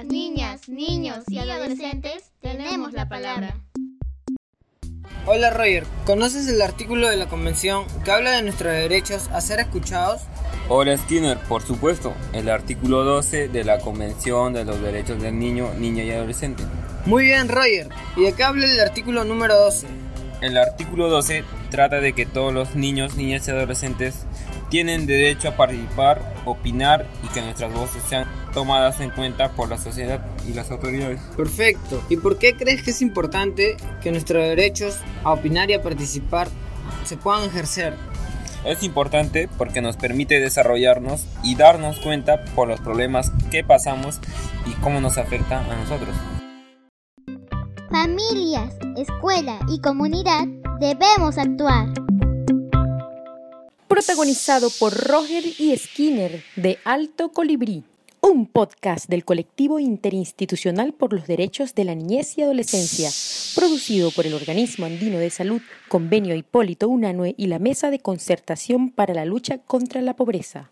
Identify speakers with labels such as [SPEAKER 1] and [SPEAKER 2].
[SPEAKER 1] las niñas, niños y adolescentes tenemos la palabra.
[SPEAKER 2] Hola Roger, ¿conoces el artículo de la Convención que habla de nuestros derechos a ser escuchados?
[SPEAKER 3] Hola Skinner, por supuesto, el artículo 12 de la Convención de los Derechos del Niño, Niña y Adolescente.
[SPEAKER 2] Muy bien Roger, ¿y de qué habla el artículo número 12?
[SPEAKER 3] El artículo 12 trata de que todos los niños, niñas y adolescentes tienen derecho a participar, opinar y que nuestras voces sean tomadas en cuenta por la sociedad y las autoridades.
[SPEAKER 2] Perfecto. ¿Y por qué crees que es importante que nuestros derechos a opinar y a participar se puedan ejercer?
[SPEAKER 3] Es importante porque nos permite desarrollarnos y darnos cuenta por los problemas que pasamos y cómo nos afecta a nosotros.
[SPEAKER 1] Familias, escuela y comunidad debemos actuar
[SPEAKER 4] protagonizado por Roger y Skinner de Alto Colibrí, un podcast del colectivo interinstitucional por los derechos de la niñez y adolescencia, producido por el Organismo Andino de Salud, Convenio Hipólito Unanue y la Mesa de Concertación para la Lucha contra la Pobreza.